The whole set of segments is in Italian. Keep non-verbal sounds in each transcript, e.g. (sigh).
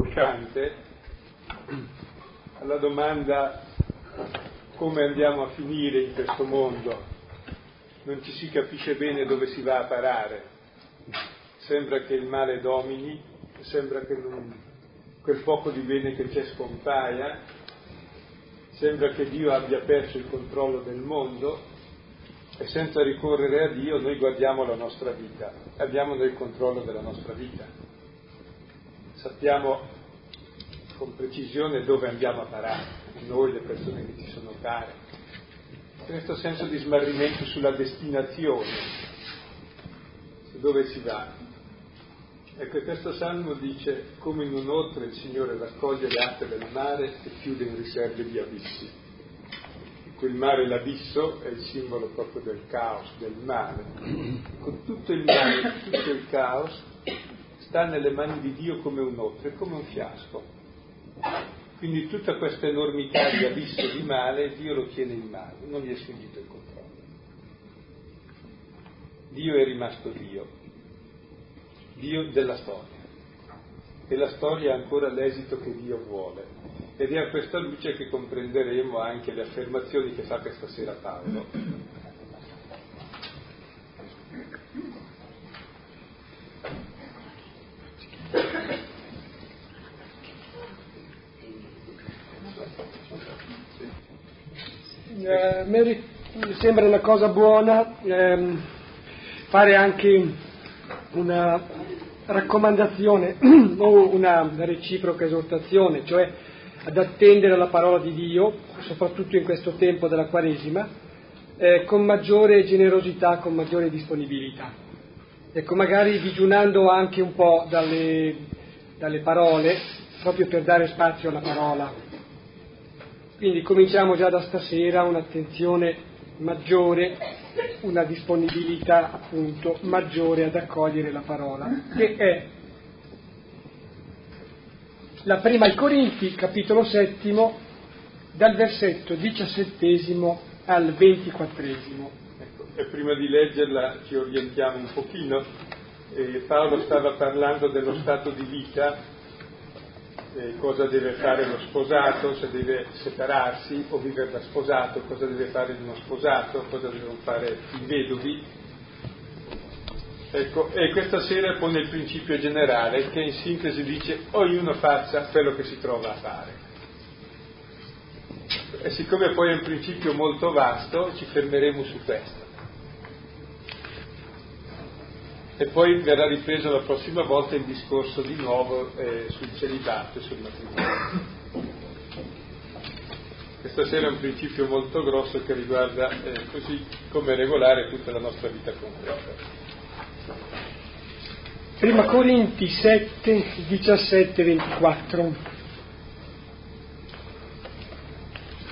angosciante alla domanda come andiamo a finire in questo mondo. Non ci si capisce bene dove si va a parare. Sembra che il male domini, sembra che non, quel poco di bene che c'è scompaia, sembra che Dio abbia perso il controllo del mondo e senza ricorrere a Dio noi guardiamo la nostra vita, abbiamo noi il controllo della nostra vita. Sappiamo con precisione dove andiamo a parare, noi, le persone che ci sono care. Questo senso di smarrimento sulla destinazione, su dove si va. Ecco, questo salmo dice come in un oltre il Signore raccoglie le acque del mare e chiude in riserve di abissi quel mare, l'abisso, è il simbolo proprio del caos, del male. Con tutto il male, tutto il caos, sta nelle mani di Dio come un oltre, come un fiasco. Quindi tutta questa enormità di abisso di male, Dio lo tiene in mano, non gli è sfuggito il controllo. Dio è rimasto Dio, Dio della storia. E la storia ha ancora l'esito che Dio vuole ed è a questa luce che comprenderemo anche le affermazioni che fa questa sera Paolo. Eh, mi sembra una cosa buona ehm, fare anche una raccomandazione (clears throat) o una reciproca esortazione, cioè ad attendere la parola di Dio, soprattutto in questo tempo della Quaresima, eh, con maggiore generosità, con maggiore disponibilità. Ecco, magari digiunando anche un po' dalle, dalle parole, proprio per dare spazio alla parola. Quindi cominciamo già da stasera un'attenzione maggiore, una disponibilità appunto maggiore ad accogliere la parola, che è la prima ai Corinti, capitolo settimo, dal versetto diciassettesimo al ventiquattresimo. Ecco, e prima di leggerla ci orientiamo un pochino. Eh, Paolo stava parlando dello stato di vita, eh, cosa deve fare lo sposato, se deve separarsi o vivere da sposato, cosa deve fare uno sposato, cosa devono fare i vedovi, Ecco, e questa sera pone il principio generale che in sintesi dice ognuno faccia quello che si trova a fare. E siccome poi è un principio molto vasto, ci fermeremo su questo. E poi verrà ripreso la prossima volta il discorso di nuovo eh, sul celibato e sul matrimonio. Questa sera è un principio molto grosso che riguarda eh, così come regolare tutta la nostra vita concreta. Prima Corinti 7, 17, 24.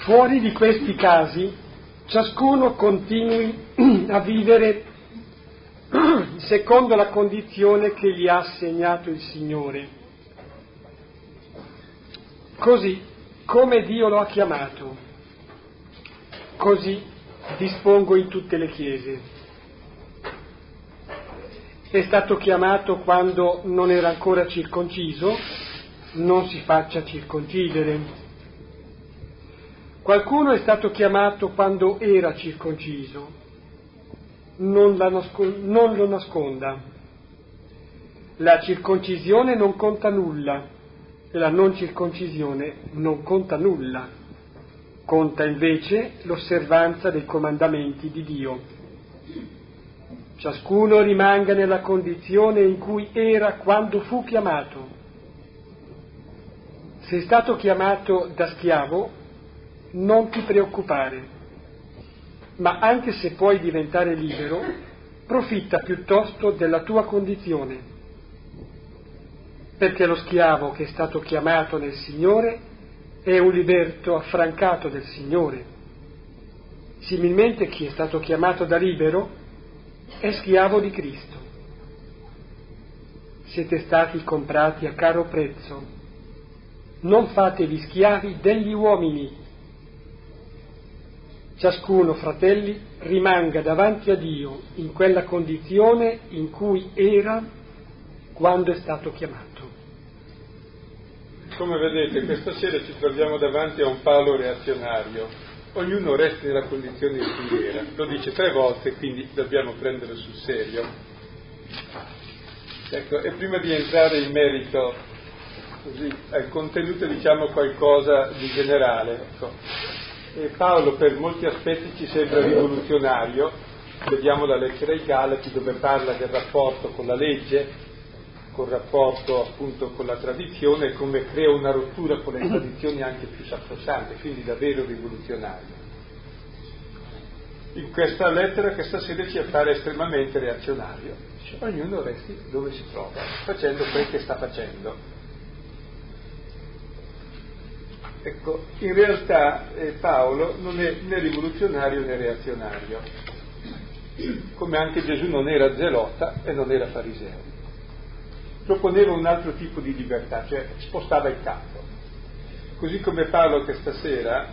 Fuori di questi casi, ciascuno continui (clears throat) a vivere (clears throat) secondo la condizione che gli ha assegnato il Signore. Così come Dio lo ha chiamato, così dispongo in tutte le chiese è stato chiamato quando non era ancora circonciso, non si faccia circoncidere. Qualcuno è stato chiamato quando era circonciso, non, nasco- non lo nasconda. La circoncisione non conta nulla e la non circoncisione non conta nulla. Conta invece l'osservanza dei comandamenti di Dio ciascuno rimanga nella condizione in cui era quando fu chiamato. Sei stato chiamato da schiavo, non ti preoccupare, ma anche se puoi diventare libero, profitta piuttosto della tua condizione, perché lo schiavo che è stato chiamato nel Signore è un liberto affrancato del Signore. Similmente chi è stato chiamato da libero è schiavo di Cristo. Siete stati comprati a caro prezzo. Non fatevi schiavi degli uomini. Ciascuno, fratelli, rimanga davanti a Dio in quella condizione in cui era quando è stato chiamato. come vedete questa sera ci troviamo davanti a un Paolo reazionario, ognuno resta nella condizione in cui era, lo dice tre volte, quindi dobbiamo prenderlo sul serio. Ecco, e prima di entrare in merito così, al contenuto diciamo qualcosa di generale. Ecco. Paolo per molti aspetti ci sembra rivoluzionario, vediamo la lettera ai Galati dove parla del rapporto con la legge, col rapporto appunto con la tradizione, come crea una rottura con le tradizioni anche più sacrosante, quindi davvero rivoluzionario. In questa lettera che stasera ci appare estremamente reazionario, ognuno resti dove si trova, facendo quel che sta facendo. Ecco, in realtà eh, Paolo non è né rivoluzionario né reazionario, come anche Gesù non era zelota e non era fariseo. Proponeva un altro tipo di libertà, cioè spostava il campo. Così come Paolo che stasera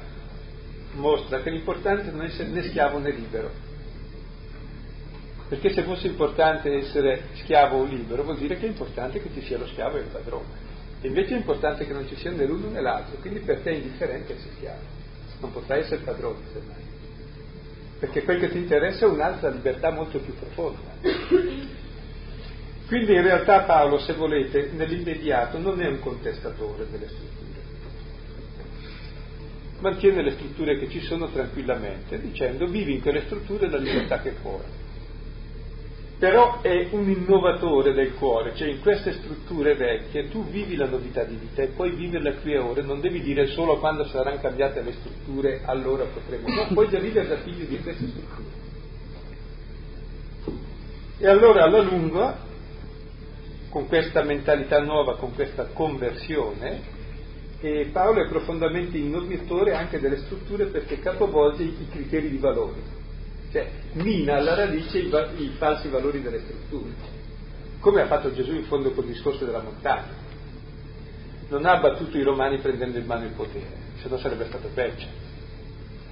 mostra che l'importante non è essere né schiavo né libero. Perché se fosse importante essere schiavo o libero vuol dire che è importante che ci sia lo schiavo e il padrone. Invece è importante che non ci sia né l'uno né l'altro, quindi per te è indifferente essere schiavo, non potrai essere padrone semmai. Perché quel che ti interessa è un'altra libertà molto più profonda. Quindi in realtà Paolo, se volete, nell'immediato non è un contestatore delle strutture. Mantiene le strutture che ci sono tranquillamente, dicendo vivi in quelle strutture la libertà che puoi però è un innovatore del cuore, cioè in queste strutture vecchie tu vivi la novità di vita e puoi viverla qui e ora, non devi dire solo quando saranno cambiate le strutture allora potremo, no, puoi già vivere da figlio di queste strutture. E allora alla lunga, con questa mentalità nuova, con questa conversione, e Paolo è profondamente innovatore anche delle strutture perché capovolge i criteri di valore cioè mina alla radice i, va- i falsi valori delle strutture, come ha fatto Gesù in fondo col discorso della montagna. Non ha battuto i romani prendendo in mano il potere, se no sarebbe stato peggio.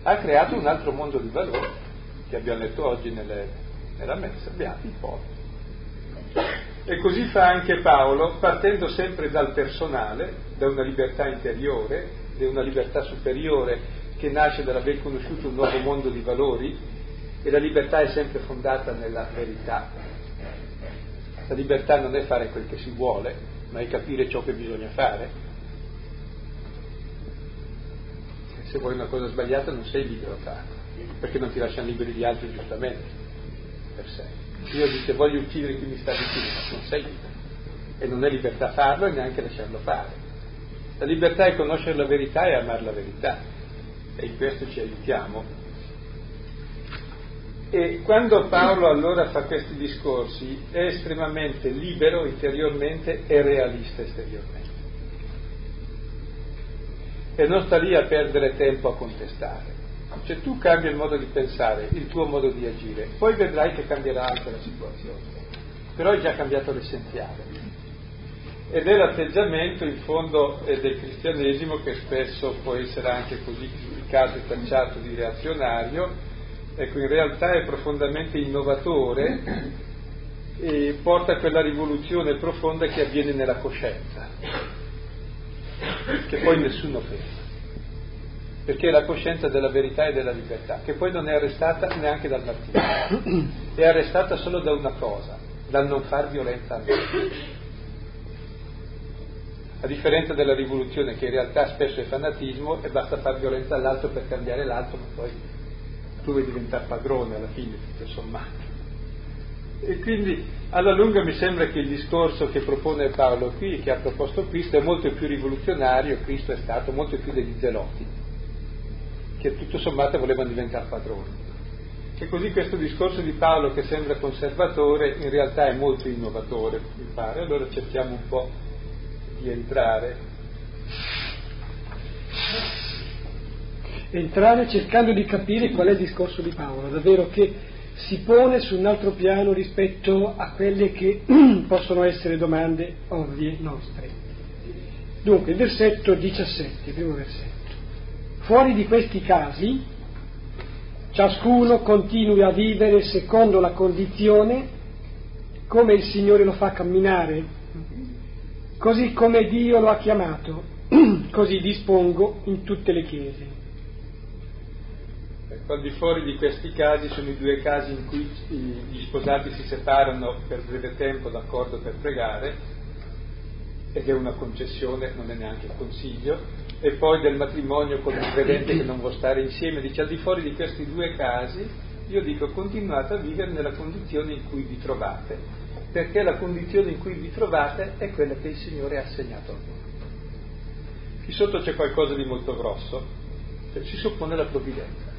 Ha creato un altro mondo di valori, che abbiamo letto oggi nelle, nella messa, beati i poveri. E così fa anche Paolo, partendo sempre dal personale, da una libertà interiore, da una libertà superiore che nasce dall'aver conosciuto un nuovo mondo di valori, e la libertà è sempre fondata nella verità. La libertà non è fare quel che si vuole, ma è capire ciò che bisogna fare. Se vuoi una cosa sbagliata non sei libero a farla, perché non ti lasciano liberi gli altri giustamente, per sé. Se io dico voglio uccidere chi mi sta vicino, non sei libero. E non è libertà farlo e neanche lasciarlo fare. La libertà è conoscere la verità e amare la verità. E in questo ci aiutiamo e quando Paolo allora fa questi discorsi è estremamente libero interiormente e realista esteriormente. E non sta lì a perdere tempo a contestare. Cioè tu cambi il modo di pensare, il tuo modo di agire, poi vedrai che cambierà anche la situazione. Però hai già cambiato l'essenziale. Ed è l'atteggiamento in fondo del cristianesimo che spesso può essere anche così criticato e tacciato di reazionario, ecco, in realtà è profondamente innovatore e porta a quella rivoluzione profonda che avviene nella coscienza, che poi nessuno ferma, perché è la coscienza della verità e della libertà, che poi non è arrestata neanche dal martirio, è arrestata solo da una cosa, dal non far violenza all'altro. A differenza della rivoluzione che in realtà spesso è fanatismo e basta far violenza all'altro per cambiare l'altro, ma poi tu vuoi diventare padrone alla fine, tutto sommato. E quindi alla lunga mi sembra che il discorso che propone Paolo qui, che ha proposto Cristo, è molto più rivoluzionario, Cristo è stato molto più degli zeloti, che tutto sommato volevano diventare padroni. E così questo discorso di Paolo che sembra conservatore in realtà è molto innovatore, mi pare. Allora cerchiamo un po' di entrare entrare cercando di capire qual è il discorso di Paolo, davvero che si pone su un altro piano rispetto a quelle che (clears throat) possono essere domande ovvie nostre. Dunque, il versetto 17, il primo versetto. Fuori di questi casi, ciascuno continui a vivere secondo la condizione come il Signore lo fa camminare, così come Dio lo ha chiamato (clears throat) così dispongo in tutte le chiese. Ecco, al di fuori di questi casi sono i due casi in cui gli sposati si separano per breve tempo d'accordo per pregare, ed è una concessione, non è neanche un consiglio, e poi del matrimonio con un credente che non vuole stare insieme, dice al di fuori di questi due casi, io dico continuate a vivere nella condizione in cui vi trovate, perché la condizione in cui vi trovate è quella che il Signore ha assegnato a voi. Qui sotto c'è qualcosa di molto grosso, cioè si suppone la provvidenza.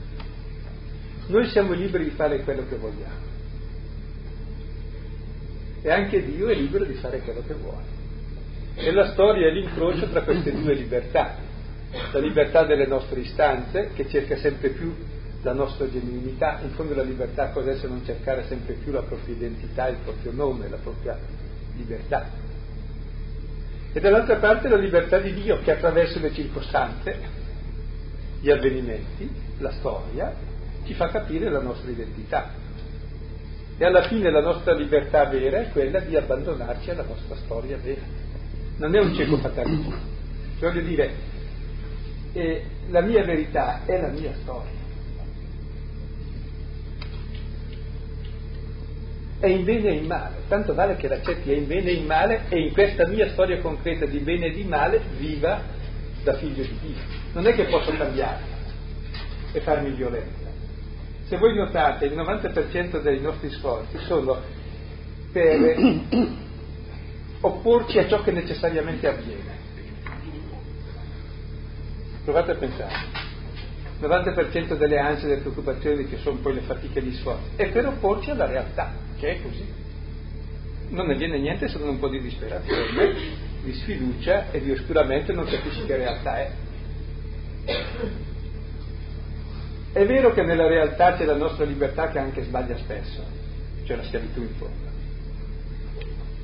Noi siamo liberi di fare quello che vogliamo. E anche Dio è libero di fare quello che vuole. E la storia è l'incrocio tra queste due libertà. La libertà delle nostre istanze, che cerca sempre più la nostra genuinità, in fondo la libertà cos'è se non cercare sempre più la propria identità, il proprio nome, la propria libertà. E dall'altra parte la libertà di Dio che attraverso le circostanze, gli avvenimenti, la storia, ci fa capire la nostra identità. E alla fine la nostra libertà vera è quella di abbandonarci alla nostra storia vera non è un cieco fatalismo. Voglio dire, eh, la mia verità è la mia storia. È in bene e in male, tanto vale che l'accetti è in bene e in male e in questa mia storia concreta di bene e di male viva da figlio di Dio. Non è che posso cambiare e farmi violenza. Se voi notate, il 90% dei nostri sforzi sono per (coughs) opporci a ciò che necessariamente avviene. Provate a pensare. Il 90% delle ansie e delle preoccupazioni che sono poi le fatiche e gli sforzi è per opporci alla realtà, che è così. Non ne viene niente se non un po' di disperazione, di sfiducia e di oscuramento non capisci che realtà è. È vero che nella realtà c'è la nostra libertà che anche sbaglia spesso, cioè la schiavitù in fondo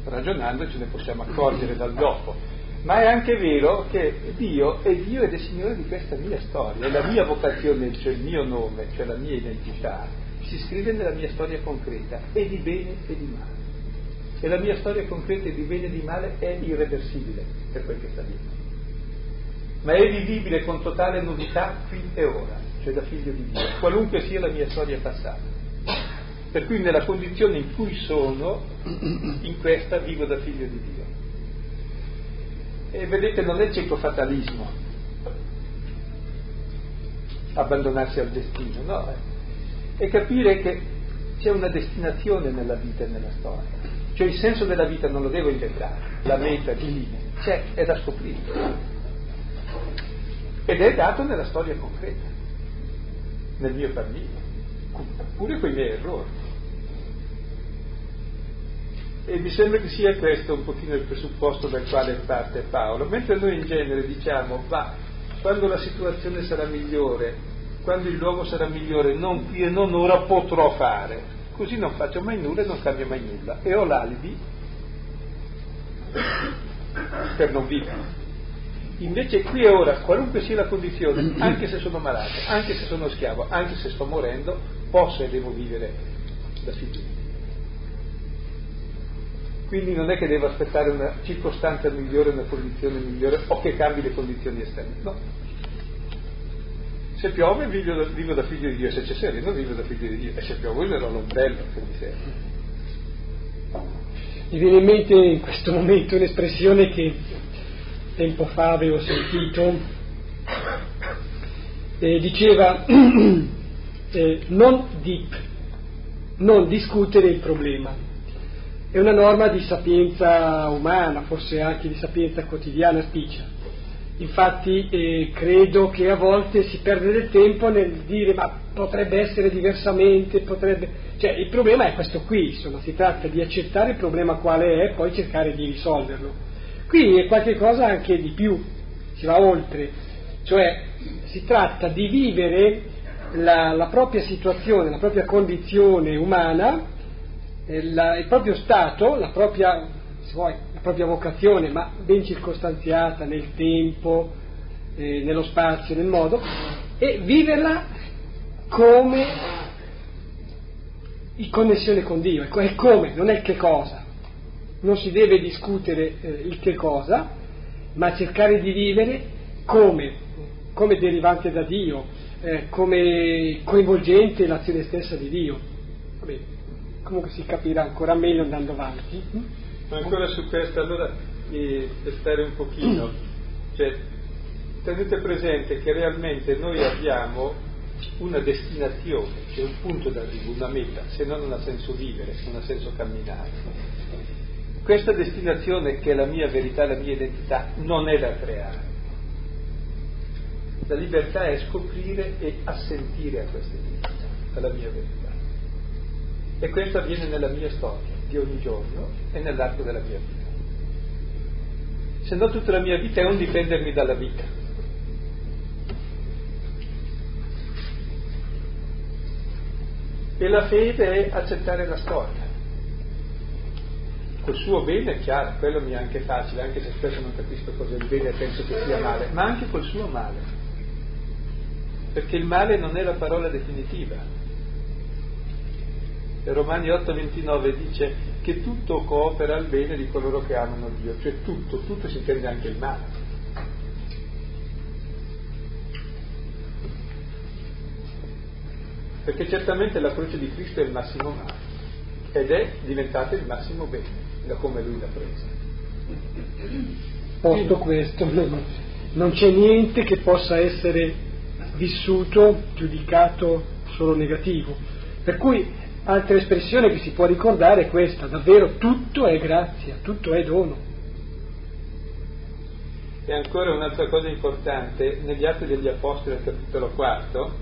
ragionando ce ne possiamo accorgere dal dopo. Ma è anche vero che Dio è Dio ed è Signore di questa mia storia, e la mia vocazione, cioè il mio nome, cioè la mia identità, si scrive nella mia storia concreta, e di bene e di male. E la mia storia concreta di bene e di male è irreversibile per quel che sta dietro. Ma è vivibile con totale novità qui e ora, cioè da figlio di Dio, qualunque sia la mia storia passata. Per cui nella condizione in cui sono, in questa vivo da figlio di Dio. E vedete, non è cieco fatalismo abbandonarsi al destino, no? È capire che c'è una destinazione nella vita e nella storia. Cioè il senso della vita non lo devo inventare, la meta, il limite, c'è, è da scoprire. Ed è dato nella storia concreta, nel mio cammino, pure con i miei errori. E mi sembra che sia questo un pochino il presupposto dal quale parte Paolo. Mentre noi in genere diciamo, va, quando la situazione sarà migliore, quando il luogo sarà migliore, non qui e non ora potrò fare. Così non faccio mai nulla e non cambio mai nulla. E ho l'alibi per non vivere. Invece qui e ora, qualunque sia la condizione, anche se sono malato, anche se sono schiavo, anche se sto morendo, posso e devo vivere da figlio. Quindi non è che devo aspettare una circostanza migliore, una condizione migliore o che cambi le condizioni esterne. No. Se piove vivo da, vivo da figlio di Dio, se c'è sereno vivo da figlio di Dio e se piove userò l'ombrello che mi serve. Mi viene in mente in questo momento un'espressione che tempo fa avevo sentito, eh, diceva (clears throat) eh, non deep, non discutere il problema è una norma di sapienza umana, forse anche di sapienza quotidiana spiccia. Infatti eh, credo che a volte si perde del tempo nel dire ma potrebbe essere diversamente, potrebbe... Cioè il problema è questo qui, insomma, si tratta di accettare il problema quale è e poi cercare di risolverlo. Qui è qualcosa anche di più, si va oltre, cioè si tratta di vivere la, la propria situazione, la propria condizione umana la, il proprio stato, la propria, vuoi, la propria, vocazione, ma ben circostanziata nel tempo, eh, nello spazio, nel modo, e viverla come in connessione con Dio. Ecco, è come, non è che cosa. Non si deve discutere eh, il che cosa, ma cercare di vivere come, come derivante da Dio, eh, come coinvolgente l'azione stessa di Dio. Vabbè, comunque si capirà ancora meglio andando avanti. Ma ancora su questo, allora, eh, per stare un pochino, cioè, tenete presente che realmente noi abbiamo una destinazione, cioè un punto d'arrivo, una meta, se no non ha senso vivere, non ha senso camminare. Questa destinazione, che è la mia verità, la mia identità, non è da creare. La libertà è scoprire e assentire a questa identità, alla mia verità. E questo avviene nella mia storia di ogni giorno e nell'arco della mia vita. Se no tutta la mia vita è un dipendermi dalla vita. E la fede è accettare la storia. Col suo bene è chiaro, quello mi è anche facile, anche se spesso non capisco cosa è il bene e penso che sia male, ma anche col suo male. Perché il male non è la parola definitiva, e Romani 8:29 dice che tutto coopera al bene di coloro che amano Dio, cioè tutto, tutto si intende anche il male. Perché certamente la croce di Cristo è il massimo male ed è diventata il massimo bene, da come lui l'ha presa. Posto questo, (laughs) non c'è niente che possa essere vissuto, giudicato solo negativo. Per cui Altra espressione che si può ricordare è questa, davvero tutto è grazia, tutto è dono. E ancora un'altra cosa importante, negli Atti degli Apostoli al capitolo 4,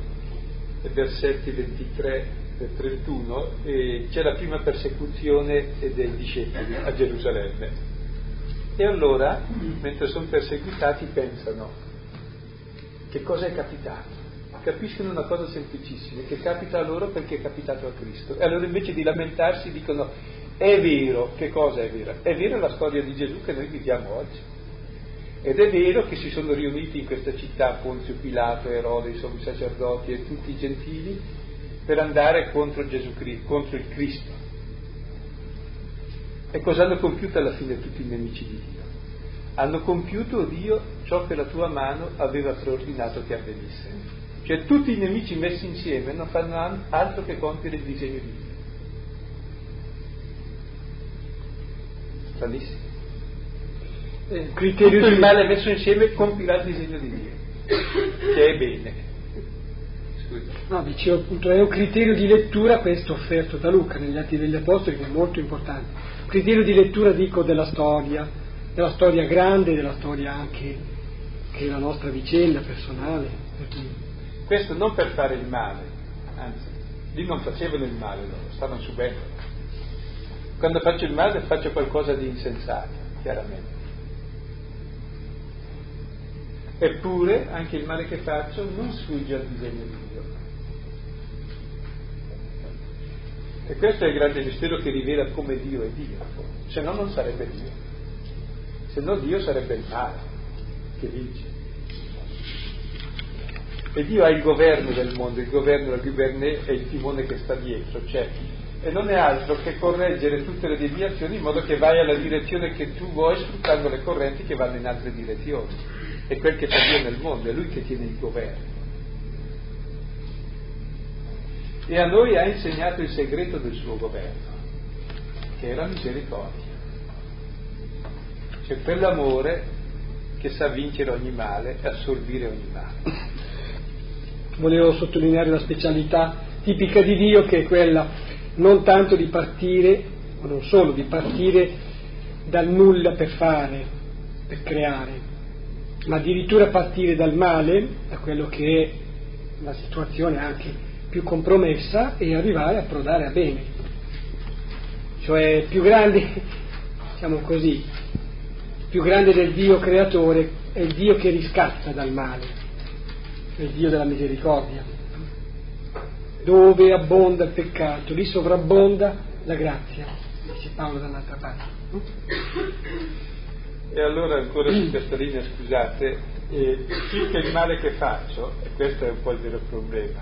versetti 23 e 31, eh, c'è la prima persecuzione dei discepoli a Gerusalemme. E allora, mentre sono perseguitati, pensano, che cosa è capitato? capiscono una cosa semplicissima, che capita a loro perché è capitato a Cristo. E allora invece di lamentarsi dicono, è vero, che cosa è vero? È vera la storia di Gesù che noi viviamo oggi. Ed è vero che si sono riuniti in questa città Ponzio Pilato, Erode, i sommi sacerdoti e tutti i gentili per andare contro, Gesù, contro il Cristo. E cosa hanno compiuto alla fine tutti i nemici di Dio? Hanno compiuto Dio ciò che la tua mano aveva preordinato che avvenisse. Cioè tutti i nemici messi insieme non fanno altro che compiere il disegno di Dio. Stranissimo. Eh, criterio Tutto il male messo insieme compirà il disegno di Dio, che è bene. No, dicevo appunto, è un criterio di lettura questo offerto da Luca negli Atti degli Apostoli che è molto importante. Criterio di lettura, dico, della storia, della storia grande, della storia anche che è la nostra vicenda personale. Questo non per fare il male, anzi, lì non facevano il male loro, stavano subendo. Quando faccio il male faccio qualcosa di insensato, chiaramente. Eppure anche il male che faccio non sfugge al disegno di Dio. E questo è il grande mistero che rivela come Dio è Dio, se no non sarebbe Dio. Se no Dio sarebbe il male che vince. E Dio ha il governo del mondo, il governo del governé è il timone che sta dietro, cioè, e non è altro che correggere tutte le deviazioni in modo che vai alla direzione che tu vuoi sfruttando le correnti che vanno in altre direzioni. È quel che fa Dio nel mondo, è Lui che tiene il governo. E a noi ha insegnato il segreto del suo governo, che è la misericordia. Cioè quell'amore che sa vincere ogni male e assorbire ogni male volevo sottolineare la specialità tipica di Dio che è quella non tanto di partire, o non solo, di partire dal nulla per fare, per creare, ma addirittura partire dal male, da quello che è la situazione anche più compromessa e arrivare a prodare a bene. Cioè più grande, (laughs) diciamo così, più grande del Dio creatore è il Dio che riscatta dal male è il Dio della misericordia. Dove abbonda il peccato, lì sovrabbonda la grazia, dice Paolo dall'altra parte. E allora ancora su questa linea, scusate, eh, circa il male che faccio, e questo è un po' il vero problema,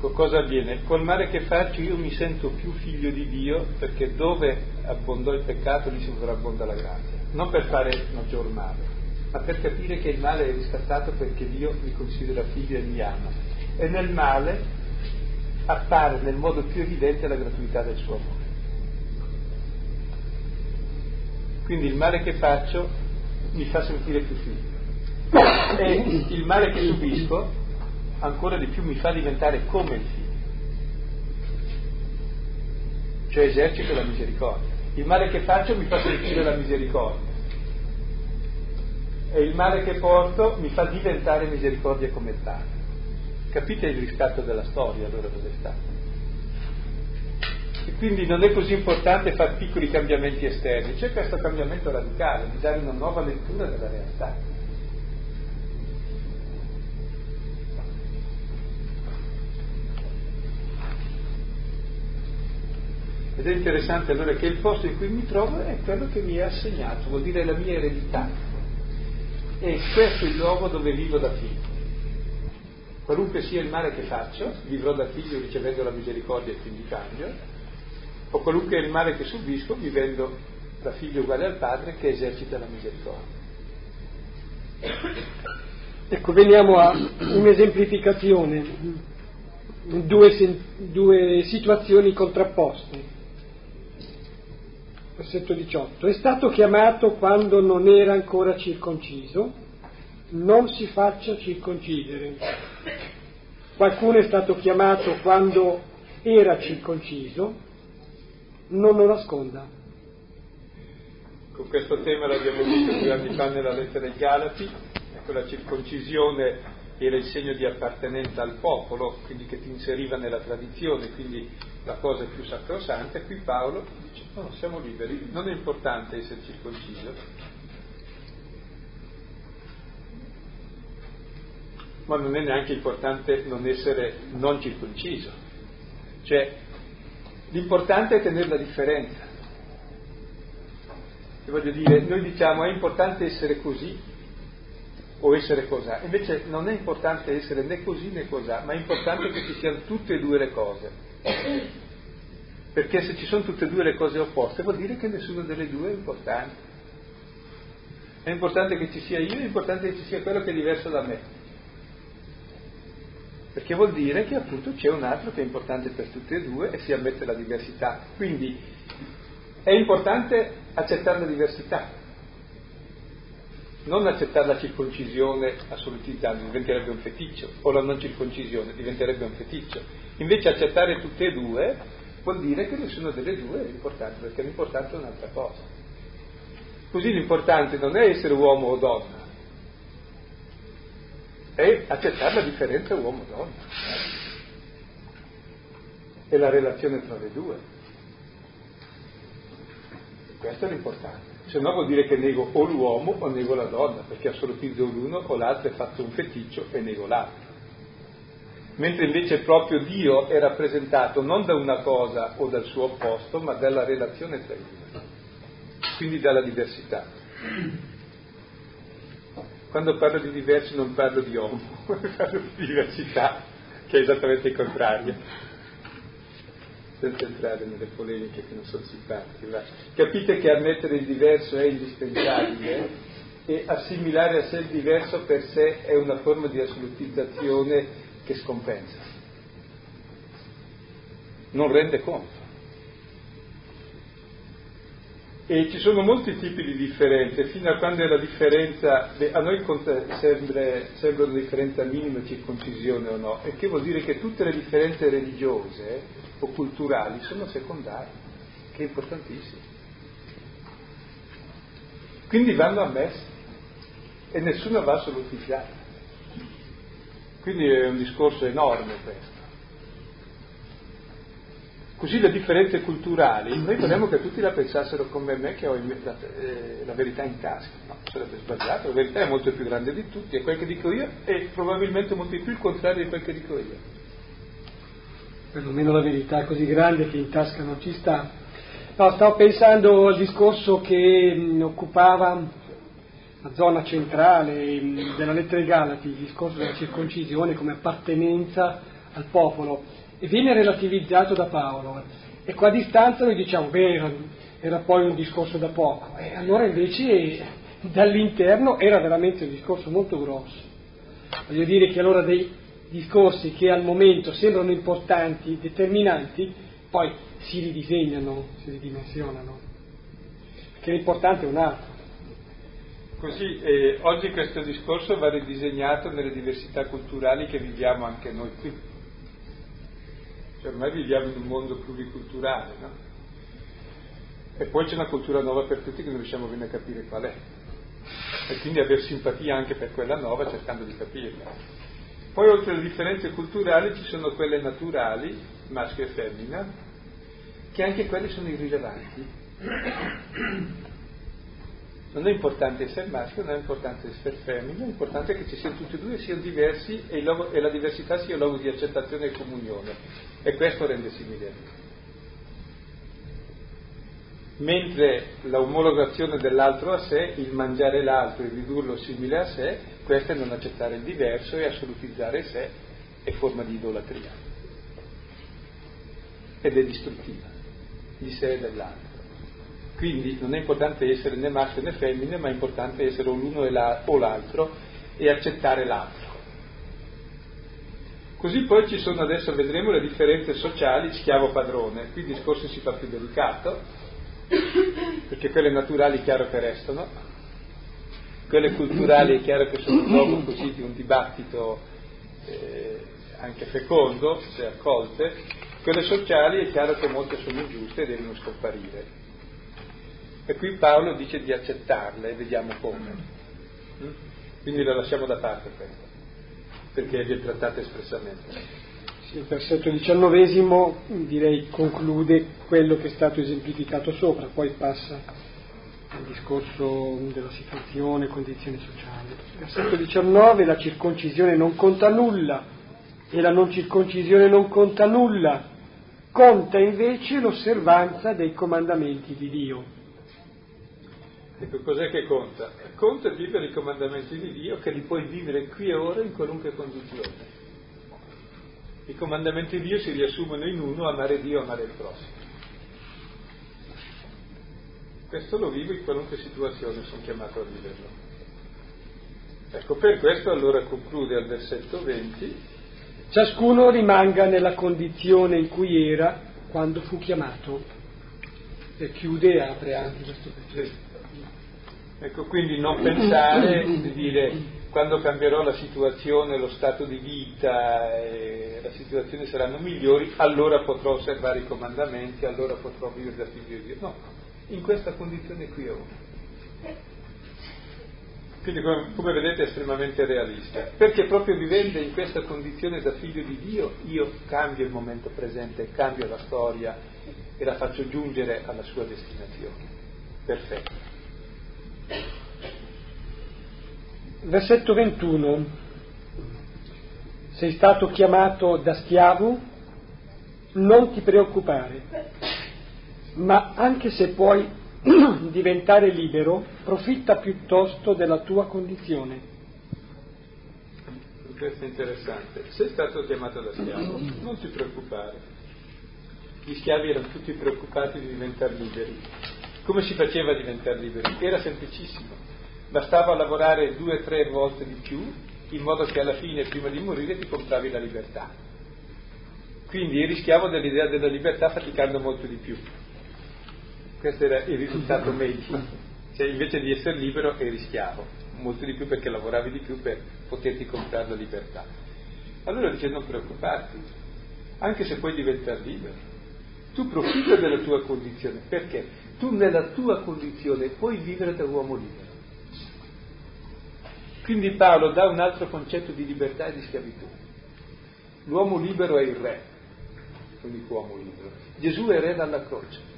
ecco, cosa avviene? Col male che faccio io mi sento più figlio di Dio perché dove abbondò il peccato lì sovrabbonda la grazia. non per fare maggior male, ma per capire che il male è riscattato perché Dio mi considera figlio e mi ama. E nel male appare nel modo più evidente la gratuità del suo amore. Quindi il male che faccio mi fa sentire più figlio e il male che subisco ancora di più mi fa diventare come il figlio, cioè esercito la misericordia. Il male che faccio mi fa sentire la misericordia e il male che porto mi fa diventare misericordia come tale. Capite il riscatto della storia allora dove sta? E quindi non è così importante fare piccoli cambiamenti esterni, c'è questo cambiamento radicale, di dare una nuova lettura della realtà. Ed è interessante allora che il posto in cui mi trovo è quello che mi è assegnato, vuol dire la mia eredità. E questo è il luogo dove vivo da figlio. Qualunque sia il male che faccio, vivrò da figlio ricevendo la misericordia e quindi cambio, o qualunque è il male che subisco, vivendo da figlio uguale al padre che esercita la misericordia. Ecco, veniamo a un'esemplificazione, due, due situazioni contrapposte. Versetto 18. È stato chiamato quando non era ancora circonciso, non si faccia circoncidere. Qualcuno è stato chiamato quando era circonciso, non lo nasconda. Con questo tema l'abbiamo visto due anni fa nella lettera ai Galati, ecco la circoncisione era il segno di appartenenza al popolo, quindi che ti inseriva nella tradizione, quindi la cosa più sacrosanta, e qui Paolo dice no, siamo liberi, non è importante essere circonciso, ma non è neanche importante non essere non circonciso, cioè l'importante è tenere la differenza. E voglio dire, noi diciamo è importante essere così o essere cos'ha, invece non è importante essere né così né cos'ha, ma è importante che ci siano tutte e due le cose. Perché se ci sono tutte e due le cose opposte vuol dire che nessuna delle due è importante. È importante che ci sia io, è importante che ci sia quello che è diverso da me. Perché vuol dire che appunto c'è un altro che è importante per tutte e due e si ammette la diversità. Quindi è importante accettare la diversità, non accettare la circoncisione assolutizzando, diventerebbe un feticcio, o la non circoncisione diventerebbe un feticcio. Invece accettare tutte e due vuol dire che nessuna delle due è importante, perché l'importante è un'altra cosa. Così l'importante non è essere uomo o donna, è accettare la differenza uomo-donna. È la relazione tra le due. Questo è l'importante. Se no vuol dire che nego o l'uomo o nego la donna, perché assolutizzo l'uno o l'altro è fatto un feticcio e nego l'altro mentre invece proprio Dio è rappresentato non da una cosa o dal suo opposto, ma dalla relazione tra i due, quindi dalla diversità. Quando parlo di diversi non parlo di uomo, (laughs) parlo di diversità, che è esattamente il contrario, senza entrare nelle polemiche che non sono simpatiche. Ma capite che ammettere il diverso è indispensabile e assimilare a sé il diverso per sé è una forma di assolutizzazione che scompensa, non rende conto. E ci sono molti tipi di differenze, fino a quando è la differenza, a noi sembra, sembra una differenza minima circoncisione o no, e che vuol dire che tutte le differenze religiose o culturali sono secondarie, che è importantissimo. Quindi vanno ammesse e nessuno va assolutizzata. Quindi è un discorso enorme questo. Così le differenze culturali, noi vorremmo che tutti la pensassero come me che ho la, eh, la verità in tasca, no, sarebbe sbagliato, la verità è molto più grande di tutti, è quel che dico io e probabilmente molto di più il contrario di quel che dico io. Perlomeno la verità è così grande che in tasca non ci sta. No, stavo pensando al discorso che mh, occupava la zona centrale della lettera ai Galati, il discorso della circoncisione come appartenenza al popolo, viene relativizzato da Paolo. E qua a distanza noi diciamo, beh, era poi un discorso da poco. E allora invece dall'interno era veramente un discorso molto grosso. Voglio dire che allora dei discorsi che al momento sembrano importanti, determinanti, poi si ridisegnano, si ridimensionano. Perché l'importante è un altro. Così eh, oggi questo discorso va ridisegnato nelle diversità culturali che viviamo anche noi qui. Cioè ormai viviamo in un mondo pluriculturale, no? E poi c'è una cultura nuova per tutti che non riusciamo bene a capire qual è. E quindi avere simpatia anche per quella nuova cercando di capirla. Poi oltre alle differenze culturali ci sono quelle naturali, maschio e femmina, che anche quelle sono irrilevanti non è importante essere maschio, non è importante essere femmina, è importante che ci siano tutti e due, siano diversi e, logo, e la diversità sia luogo di accettazione e comunione. E questo rende simile. Mentre l'omologazione dell'altro a sé, il mangiare l'altro e ridurlo simile a sé, questo è non accettare il diverso e assolutizzare sé, è forma di idolatria. Ed è distruttiva di sé e dell'altro. Quindi non è importante essere né maschio né femmina, ma è importante essere o l'uno o l'altro e accettare l'altro. Così poi ci sono adesso, vedremo, le differenze sociali schiavo-padrone. Qui il discorso si fa più delicato, perché quelle naturali è chiaro che restano, quelle culturali è chiaro che sono luogo così di un dibattito eh, anche fecondo, se accolte, quelle sociali è chiaro che molte sono giuste e devono scomparire. E qui Paolo dice di accettarle e vediamo come. Mm? Quindi la lasciamo da parte questa, perché vi è trattata espressamente. Sì, il versetto diciannovesimo direi conclude quello che è stato esemplificato sopra, poi passa al discorso della situazione, condizioni sociali. Versetto 19, la circoncisione non conta nulla e la non circoncisione non conta nulla, conta invece l'osservanza dei comandamenti di Dio. Ecco, cos'è che conta? Conta vivere i comandamenti di Dio che li puoi vivere qui e ora in qualunque condizione. I comandamenti di Dio si riassumono in uno, amare Dio, amare il prossimo. Questo lo vivo in qualunque situazione, sono chiamato a viverlo. Ecco, per questo allora conclude al versetto 20. Ciascuno rimanga nella condizione in cui era quando fu chiamato. E chiude e apre anche questo versetto. Ecco, quindi non pensare di dire quando cambierò la situazione, lo stato di vita e la situazione saranno migliori, allora potrò osservare i comandamenti, allora potrò vivere da figlio di Dio. No, in questa condizione qui è ora. Quindi come, come vedete è estremamente realista, perché proprio vivendo in questa condizione da figlio di Dio io cambio il momento presente, cambio la storia e la faccio giungere alla sua destinazione. Perfetto. Versetto 21. Sei stato chiamato da schiavo? Non ti preoccupare, ma anche se puoi (clears throat) diventare libero, profitta piuttosto della tua condizione. Questo è interessante. Sei stato chiamato da schiavo, non ti preoccupare. Gli schiavi erano tutti preoccupati di diventare liberi come si faceva a diventare liberi? Era semplicissimo, bastava lavorare due o tre volte di più in modo che alla fine, prima di morire, ti compravi la libertà. Quindi rischiavo dell'idea della libertà faticando molto di più. Questo era il risultato medio. Cioè, invece di essere libero eri schiavo, molto di più perché lavoravi di più per poterti comprare la libertà. Allora dice non preoccuparti, anche se puoi diventare libero. Tu profitta della tua condizione. Perché? tu nella tua condizione puoi vivere da uomo libero. Quindi Paolo dà un altro concetto di libertà e di schiavitù. L'uomo libero è il re, l'unico uomo libero. Gesù è re dalla croce.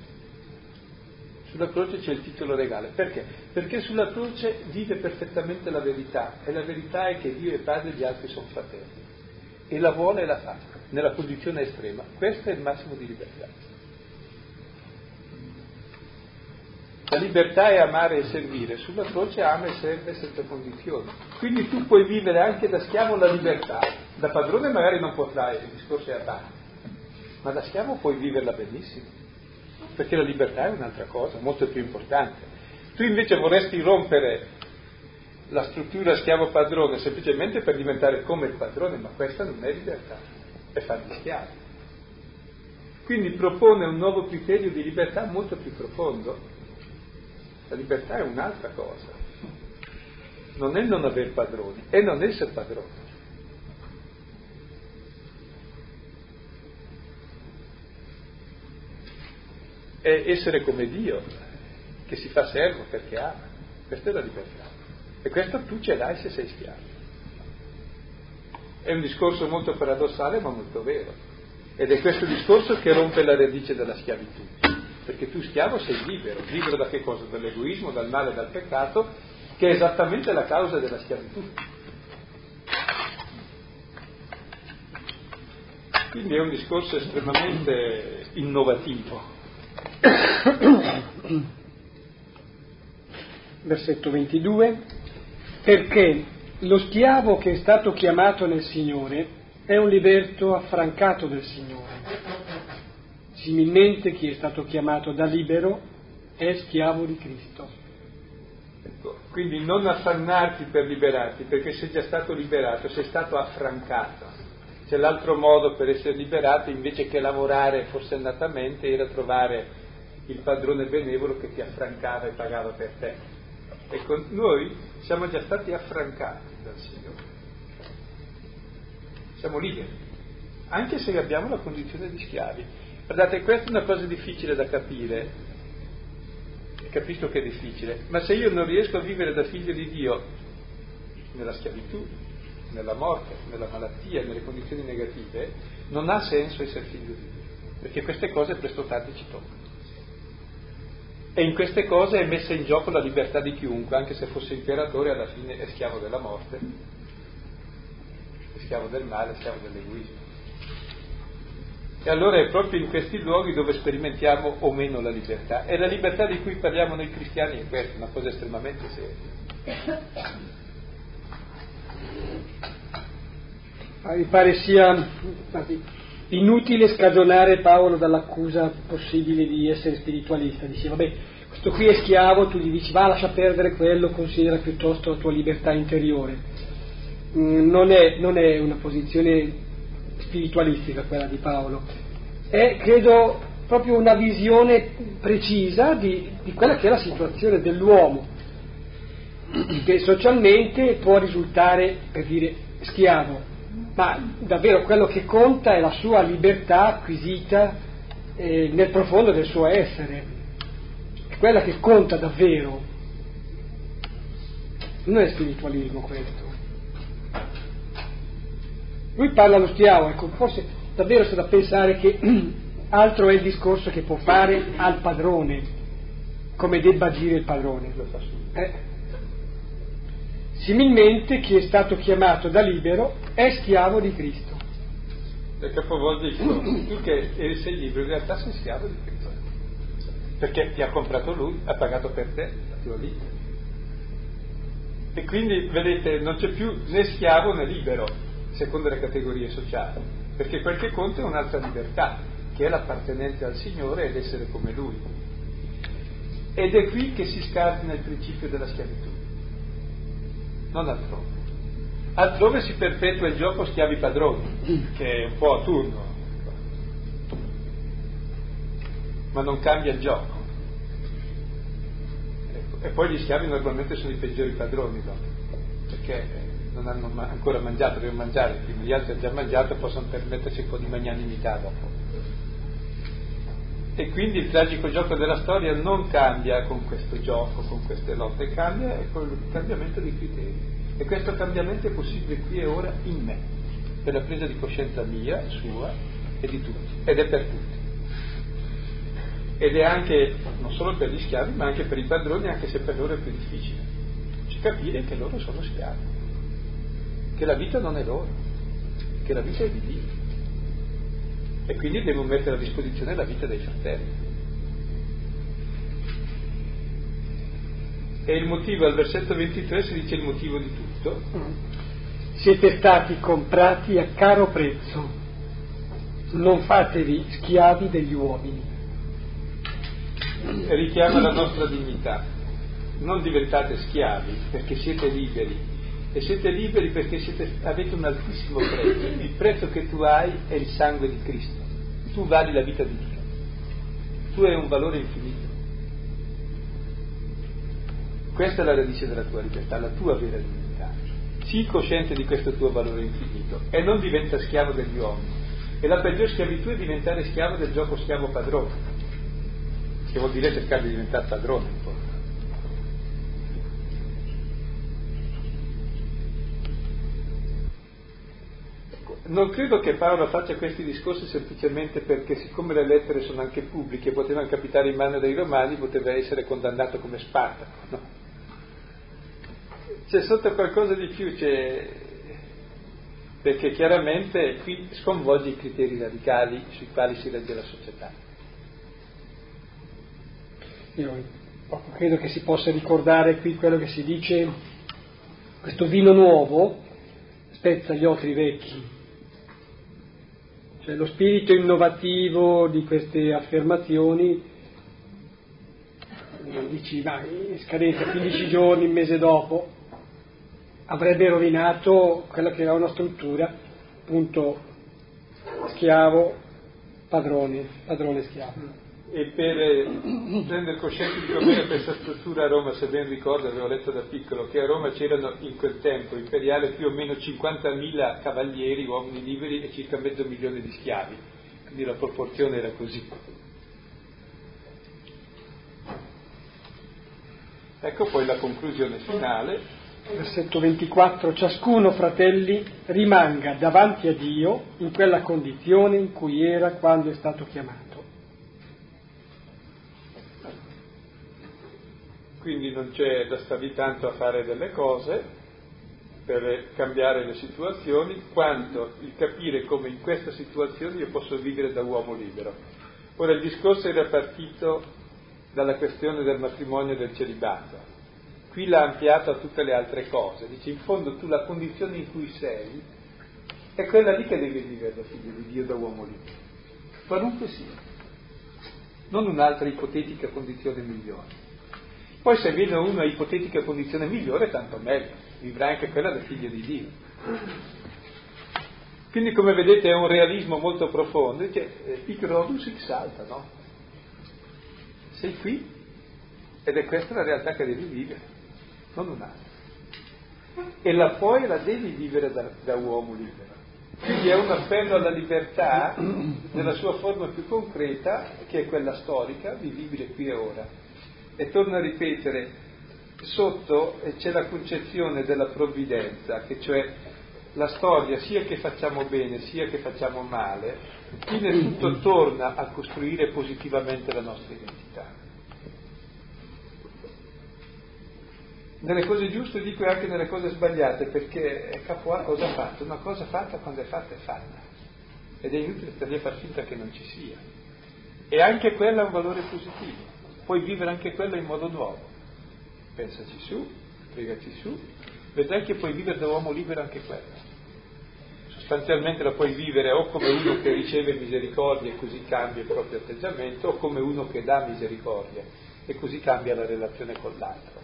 Sulla croce c'è il titolo regale. Perché? Perché sulla croce vive perfettamente la verità e la verità è che Dio è padre e gli altri sono fratelli. E la vuole e la fa, nella condizione estrema. Questo è il massimo di libertà. La libertà è amare e servire, sulla croce ama e serve senza condizioni. Quindi tu puoi vivere anche da schiavo la libertà, da padrone magari non potrai, il discorso è a parte, ma da schiavo puoi viverla benissimo. perché la libertà è un'altra cosa, molto più importante. Tu invece vorresti rompere la struttura schiavo-padrone semplicemente per diventare come il padrone, ma questa non è libertà, è farli schiavi. Quindi propone un nuovo criterio di libertà molto più profondo. La libertà è un'altra cosa. Non è non aver padroni, è non essere padroni. È essere come Dio, che si fa servo perché ama. Questa è la libertà. E questo tu ce l'hai se sei schiavo. È un discorso molto paradossale ma molto vero. Ed è questo discorso che rompe la radice della schiavitù. Perché tu schiavo sei libero. Libero da che cosa? Dall'egoismo, dal male, dal peccato, che è esattamente la causa della schiavitù. Quindi è un discorso estremamente innovativo. Versetto 22 perché lo schiavo che è stato chiamato nel Signore è un liberto affrancato del Signore. Similmente chi è stato chiamato da libero è schiavo di Cristo. Ecco, quindi non affannarti per liberarti, perché sei già stato liberato, sei stato affrancato. C'è l'altro modo per essere liberati, invece che lavorare forsennatamente, era trovare il padrone benevolo che ti affrancava e pagava per te. Ecco, noi siamo già stati affrancati dal Signore. Siamo liberi, anche se abbiamo la condizione di schiavi. Guardate, questa è una cosa difficile da capire, capisco che è difficile, ma se io non riesco a vivere da figlio di Dio nella schiavitù, nella morte, nella malattia, nelle condizioni negative, non ha senso essere figlio di Dio, perché queste cose presto tardi ci toccano. E in queste cose è messa in gioco la libertà di chiunque, anche se fosse imperatore, alla fine è schiavo della morte, è schiavo del male, è schiavo dell'egoismo. E allora è proprio in questi luoghi dove sperimentiamo o meno la libertà. E la libertà di cui parliamo noi cristiani è questa, una cosa estremamente seria. Mi pare sia inutile scagionare Paolo dall'accusa possibile di essere spiritualista. Diceva, vabbè, questo qui è schiavo, tu gli dici va, lascia perdere quello, considera piuttosto la tua libertà interiore. Mm, non è, non è una posizione spiritualistica quella di Paolo, è credo proprio una visione precisa di, di quella che è la situazione dell'uomo, che socialmente può risultare, per dire, schiavo, ma davvero quello che conta è la sua libertà acquisita eh, nel profondo del suo essere, è quella che conta davvero. Non è spiritualismo questo. Lui parla allo schiavo, ecco, forse davvero c'è da pensare che (clears throat) altro è il discorso che può fare al padrone, come debba agire il padrone. Eh? Similmente chi è stato chiamato da libero è schiavo di Cristo. E capovolge dicono, (clears throat) tu che sei libero in realtà sei schiavo di Cristo. Perché ti ha comprato lui, ha pagato per te la tua vita. E quindi, vedete, non c'è più né schiavo né libero, secondo le categorie sociali, perché quel che conta è un'altra libertà, che è l'appartenenza al Signore ed essere come Lui. Ed è qui che si scardina il principio della schiavitù non altrove. Altrove si perpetua il gioco schiavi padroni, che è un po' a turno, ma non cambia il gioco. Ecco. E poi gli schiavi normalmente sono i peggiori padroni dopo, perché non hanno ancora mangiato, devono mangiare, prima gli altri hanno già mangiato possono permettersi un po' di magnanimità dopo. E quindi il tragico gioco della storia non cambia con questo gioco, con queste lotte, cambia con il cambiamento dei criteri. E questo cambiamento è possibile qui e ora in me, per la presa di coscienza mia, sua e di tutti, ed è per tutti. Ed è anche, non solo per gli schiavi, ma anche per i padroni, anche se per loro è più difficile. Capire che loro sono schiavi, che la vita non è loro, che la vita è di Dio e quindi devo mettere a disposizione la vita dei fratelli. E il motivo, al versetto 23 si dice il motivo di tutto. Siete stati comprati a caro prezzo, non fatevi schiavi degli uomini. richiama la nostra dignità. Non diventate schiavi perché siete liberi e siete liberi perché siete, avete un altissimo prezzo. Il prezzo che tu hai è il sangue di Cristo. Tu vali la vita di Dio. Tu hai un valore infinito. Questa è la radice della tua libertà, la tua vera dignità. Sii cosciente di questo tuo valore infinito e non diventa schiavo degli uomini. E la peggior schiavitù è diventare schiavo del gioco schiavo padrone, che vuol dire cercare di diventare padrone un po'. Non credo che Paolo faccia questi discorsi semplicemente perché siccome le lettere sono anche pubbliche, potevano capitare in mano dei romani, poteva essere condannato come Spartaco. No? C'è sotto qualcosa di più, c'è perché chiaramente qui sconvolge i criteri radicali sui quali si regge la società. Io credo che si possa ricordare qui quello che si dice, questo vino nuovo spezza gli otri vecchi, cioè lo spirito innovativo di queste affermazioni dici vai, scadenza 15 giorni, un mese dopo, avrebbe rovinato quella che era una struttura, appunto, schiavo, padrone, padrone schiavo. E per eh, prendere coscienza di com'era questa struttura a Roma, se ben ricordo, avevo letto da piccolo, che a Roma c'erano in quel tempo imperiale più o meno 50.000 cavalieri, uomini liberi e circa mezzo milione di schiavi, quindi la proporzione era così. Ecco poi la conclusione finale, versetto 24, ciascuno, fratelli, rimanga davanti a Dio in quella condizione in cui era quando è stato chiamato. Quindi non c'è da stare tanto a fare delle cose per cambiare le situazioni, quanto il capire come in questa situazione io posso vivere da uomo libero. Ora il discorso era partito dalla questione del matrimonio e del celibato qui l'ha ampliato a tutte le altre cose, dice in fondo tu la condizione in cui sei è quella lì che devi vivere da figlio di Dio, da uomo libero, qualunque sia, non un'altra ipotetica condizione migliore. Poi se viene una ipotetica condizione migliore, tanto meglio, vivrà anche quella da figlio di Dio. Quindi come vedete è un realismo molto profondo, dice, hic rodus hic salta, no? Sei qui ed è questa la realtà che devi vivere non un'altra. E la poi la devi vivere da, da uomo libero. Quindi è un appello alla libertà nella sua forma più concreta, che è quella storica, vivibile qui e ora. E torno a ripetere, sotto c'è la concezione della provvidenza, che cioè la storia, sia che facciamo bene, sia che facciamo male, fine tutto torna a costruire positivamente la nostra identità. nelle cose giuste dico anche nelle cose sbagliate, perché capo A cosa ha fatto? Una cosa fatta quando è fatta è fatta. Ed è inutile stare a far finta che non ci sia. E anche quella ha un valore positivo. Puoi vivere anche quella in modo nuovo. Pensaci su, pregaci su, vedrai che puoi vivere da uomo libero anche quella. Sostanzialmente la puoi vivere o come uno che riceve misericordia e così cambia il proprio atteggiamento, o come uno che dà misericordia e così cambia la relazione con l'altro.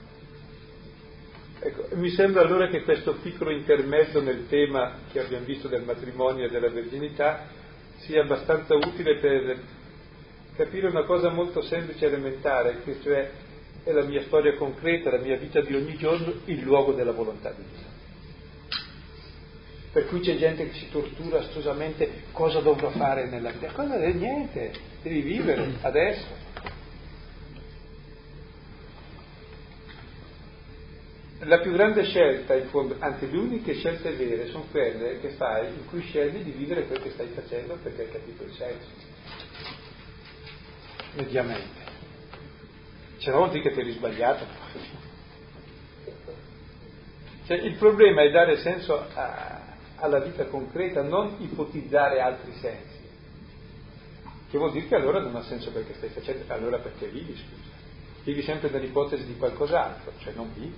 Ecco, mi sembra allora che questo piccolo intermezzo nel tema che abbiamo visto del matrimonio e della verginità sia abbastanza utile per capire una cosa molto semplice e elementare, che cioè è la mia storia concreta, la mia vita di ogni giorno, il luogo della volontà di Dio. Per cui c'è gente che si tortura astosamente cosa dovrò fare nella vita. Cosa è niente, devi vivere adesso. La più grande scelta, in fondo, anzi le uniche scelte vere sono quelle che fai in cui scegli di vivere quel che stai facendo perché hai capito il senso. Mediamente. C'è non vuol che ti eri sbagliato. Cioè, il problema è dare senso a, alla vita concreta, non ipotizzare altri sensi. Che vuol dire che allora non ha senso perché stai facendo, allora perché vivi, scusa. Vivi sempre nell'ipotesi di qualcos'altro, cioè non vivi.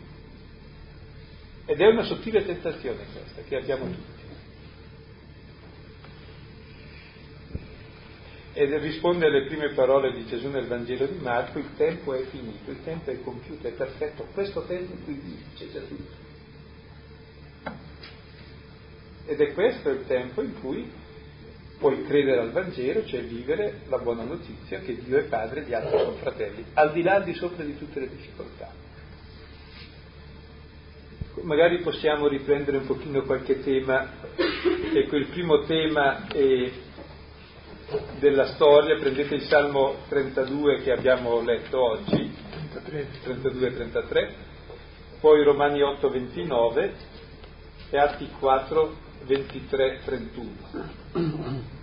Ed è una sottile tentazione questa che abbiamo tutti. E risponde alle prime parole di Gesù nel Vangelo di Marco, il tempo è finito, il tempo è compiuto, è perfetto, questo tempo in cui già tutto. Ed è questo il tempo in cui puoi credere al Vangelo, cioè vivere la buona notizia che Dio è padre di altri confratelli, al di là, di sopra di tutte le difficoltà. Magari possiamo riprendere un pochino qualche tema, ecco il primo tema è della storia, prendete il Salmo 32 che abbiamo letto oggi, 32-33, poi Romani 8-29 e Atti 4 23-31.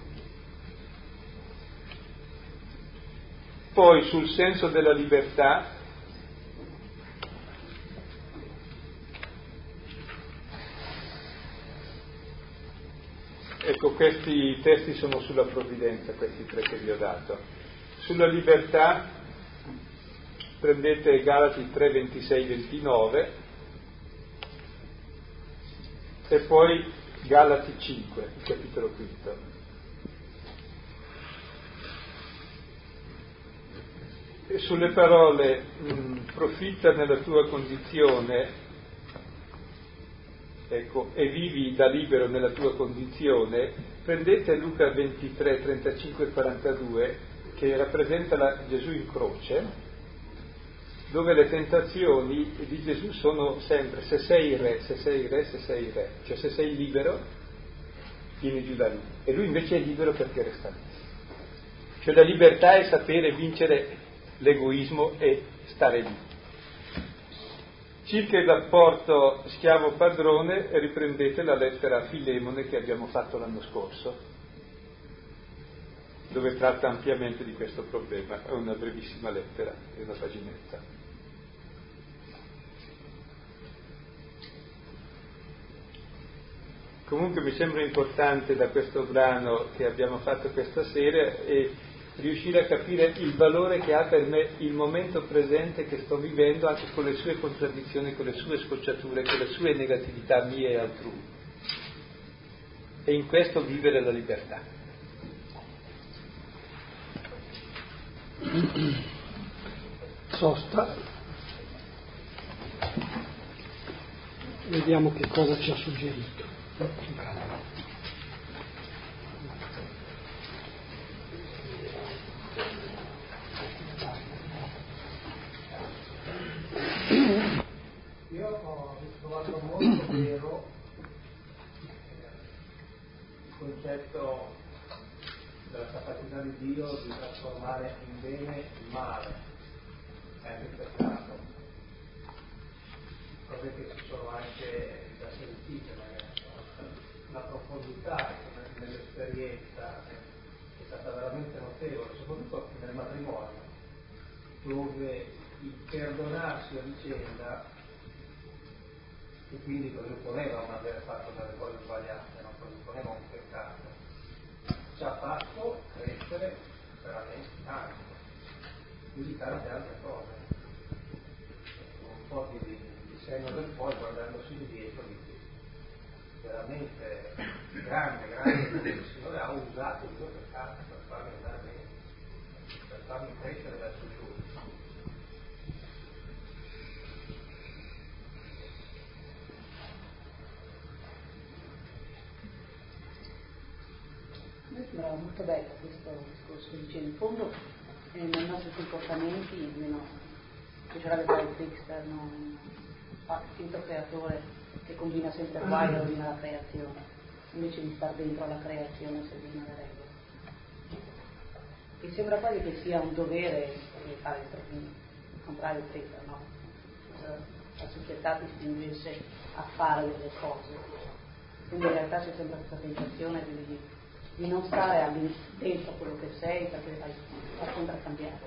Poi sul senso della libertà, ecco questi testi sono sulla provvidenza, questi tre che vi ho dato. Sulla libertà prendete Galati 3, 26, 29 e poi Galati 5, il capitolo quinto. E sulle parole mh, profitta nella tua condizione ecco, e vivi da libero nella tua condizione, prendete Luca 23, 35 e 42 che rappresenta Gesù in croce dove le tentazioni di Gesù sono sempre se sei re, se sei re, se sei re, cioè se sei libero vieni giù da lui e lui invece è libero perché resta lì. Cioè la libertà è sapere vincere l'egoismo e stare lì. Circa il rapporto schiavo-padrone riprendete la lettera a Filemone che abbiamo fatto l'anno scorso, dove tratta ampiamente di questo problema, è una brevissima lettera, è una paginetta. Comunque mi sembra importante da questo brano che abbiamo fatto questa sera e riuscire a capire il valore che ha per me il momento presente che sto vivendo anche con le sue contraddizioni, con le sue scocciature, con le sue negatività mie e altrui. E in questo vivere la libertà. Sosta. Vediamo che cosa ci ha suggerito. Io ho trovato molto vero il concetto della capacità di Dio di trasformare in bene il male, anche il peccato. Cose che ci sono anche da sentite la profondità nell'esperienza è stata veramente notevole, soprattutto nel matrimonio, dove il perdonarsi a vicenda, che quindi presupponeva non aver fatto delle cose sbagliate, non presupponeva un peccato, ci ha fatto crescere veramente tanto, più di tante altre cose. Un po' di, di segno del poi guardandosi indietro di veramente grande, grande, il Signore ha usato il mio peccato per farmi andare bene, per farmi crescere verso Lui. Sembrava molto bello questo discorso dice in fondo eh, nei nostri comportamenti, almeno specialmente dal esterno, finto creatore che combina sempre guai e rovina la creazione, invece di star dentro alla creazione seguendo le regole. Mi sembra quasi che sia un dovere di fare il contrario prima, no? La società ti spingesse a fare delle cose. Quindi in realtà c'è sempre questa sensazione di, di non stare dentro quello che sei perché vai, vai contraccambiato.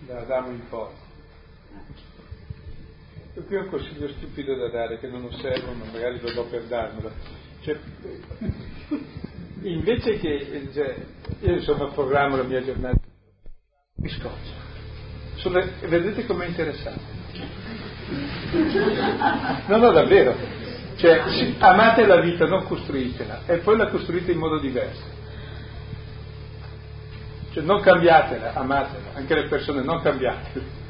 Da Adamo in poi. E qui ho un consiglio stupido da dare che non osservo, ma magari lo do per darmelo. Cioè, (laughs) invece che cioè, io insomma programmo la mia giornata, mi scoccio. Vedete com'è interessante. (laughs) No, no, davvero. Cioè, amate la vita, non costruitela, e poi la costruite in modo diverso. Cioè, non cambiatela, amatela, anche le persone non cambiatele.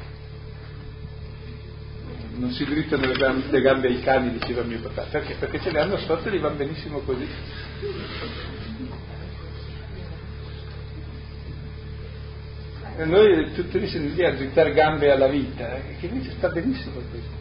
Non si drittano le gambe, le gambe ai cani, diceva mio papà, perché? Perché ce le hanno sotto e gli va benissimo così. E noi tutti lì a drittare gambe alla vita, eh, che invece sta benissimo così.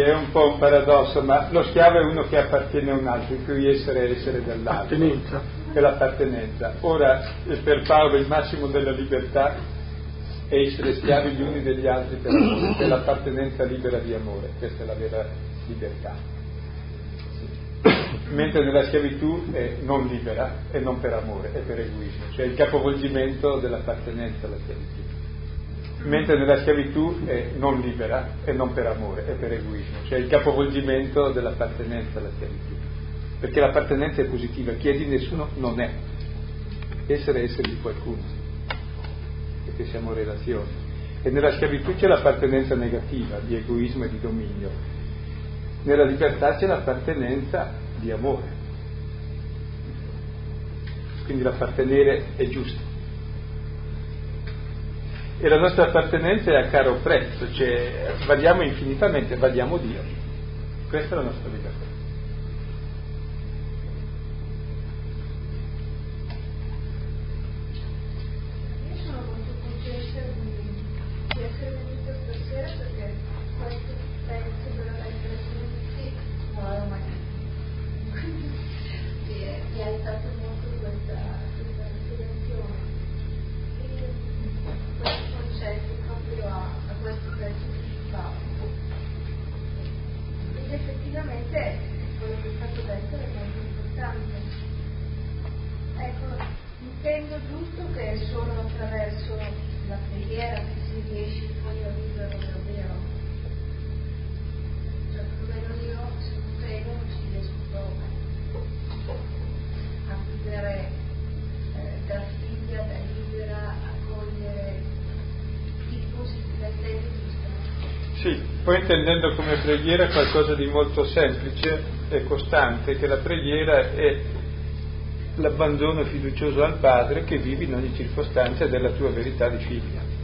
È un po' un paradosso, ma lo schiavo è uno che appartiene a un altro, in cui essere è essere dell'altro. Appartenenza. È l'appartenenza. Ora, per Paolo il massimo della libertà è essere schiavi gli uni degli altri per amore, è l'appartenenza libera di amore, questa è la vera libertà. Mentre nella schiavitù è non libera e non per amore, è per egoismo, cioè il capovolgimento dell'appartenenza alla schiavitù mentre nella schiavitù è non libera e non per amore, è per egoismo, cioè il capovolgimento dell'appartenenza alla schiavitù. Perché l'appartenenza è positiva, chi è di nessuno non è, essere è essere di qualcuno, perché siamo relazioni. E nella schiavitù c'è l'appartenenza negativa, di egoismo e di dominio. Nella libertà c'è l'appartenenza di amore. Quindi l'appartenere è giusto e la nostra appartenenza è a caro prezzo, cioè valiamo infinitamente, valiamo Dio. Questa è la nostra libertà. Intendendo come preghiera qualcosa di molto semplice e costante, che la preghiera è l'abbandono fiducioso al Padre che vivi in ogni circostanza della tua verità di figlia.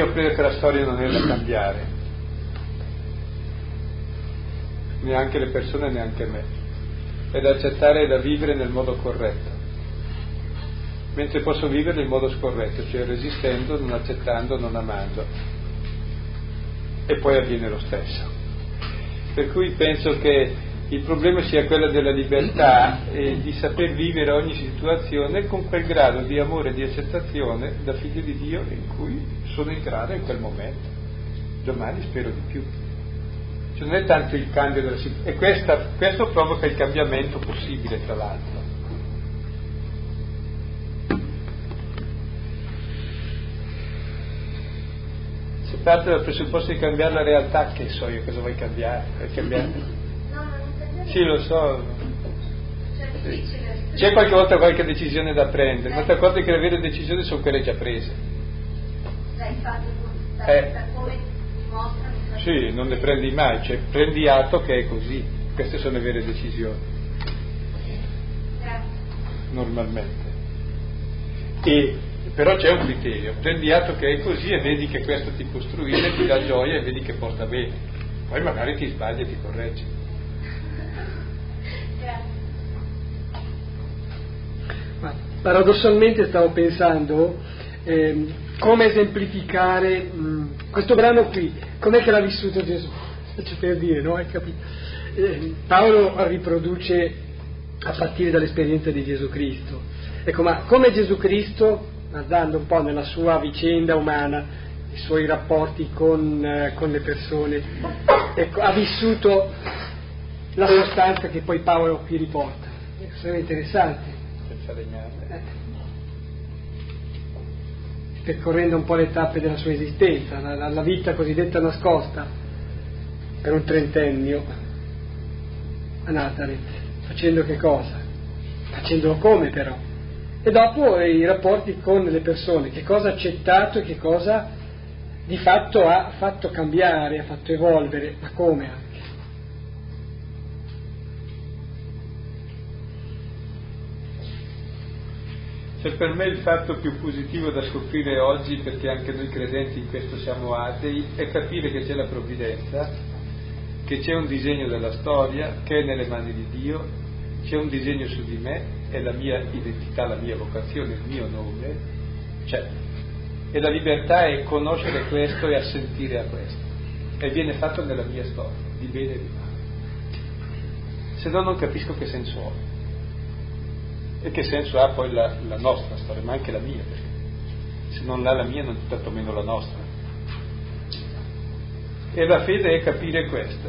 Io credo che la storia non è da cambiare, neanche le persone, neanche me, è da accettare e da vivere nel modo corretto, mentre posso vivere in modo scorretto, cioè resistendo, non accettando, non amando, e poi avviene lo stesso. Per cui penso che il problema sia quello della libertà e di saper vivere ogni situazione con quel grado di amore e di accettazione da figlio di Dio in cui sono in grado in quel momento. Domani spero di più. Cioè non è tanto il cambio della situazione, e questa, questo provoca il cambiamento possibile tra l'altro. Se parte dal presupposto di cambiare la realtà, che so io cosa vuoi cambiare? Vuoi cambiare? Sì, lo so. Cioè. C'è qualche volta qualche decisione da prendere, ma ti accorgi che le vere decisioni sono quelle già prese. Eh. Sì, non ne prendi mai, cioè prendi atto che è così. Queste sono le vere decisioni, normalmente. E, però c'è un criterio, prendi atto che è così e vedi che questo ti costruisce, ti dà gioia e vedi che porta bene. Poi magari ti sbagli e ti correggi. Paradossalmente stavo pensando ehm, come esemplificare mh, questo brano qui, com'è che l'ha vissuto Gesù? Faccio per dire, no? Eh, Paolo riproduce a partire dall'esperienza di Gesù Cristo. Ecco, ma come Gesù Cristo, andando un po' nella sua vicenda umana, i suoi rapporti con, eh, con le persone, ecco, ha vissuto la sostanza che poi Paolo qui riporta. Ecco, sarebbe interessante. Senza legnare. Percorrendo un po' le tappe della sua esistenza, la, la- la vita cosiddetta nascosta per un trentennio a Nazareth, facendo che cosa? Facendolo come però? E dopo i rapporti con le persone, che cosa ha accettato e che cosa di fatto ha fatto cambiare, ha fatto evolvere, ma come anche? Cioè per me il fatto più positivo da scoprire oggi, perché anche noi credenti in questo siamo atei, è capire che c'è la provvidenza, che c'è un disegno della storia, che è nelle mani di Dio, c'è un disegno su di me, è la mia identità, la mia vocazione, il mio nome, c'è. E la libertà è conoscere questo e assentire a questo. E viene fatto nella mia storia, di bene e di male. Se no non capisco che senso ha e che senso ha poi la, la nostra storia, ma anche la mia, perché se non l'ha la mia non tantomeno la nostra. E la fede è capire questo,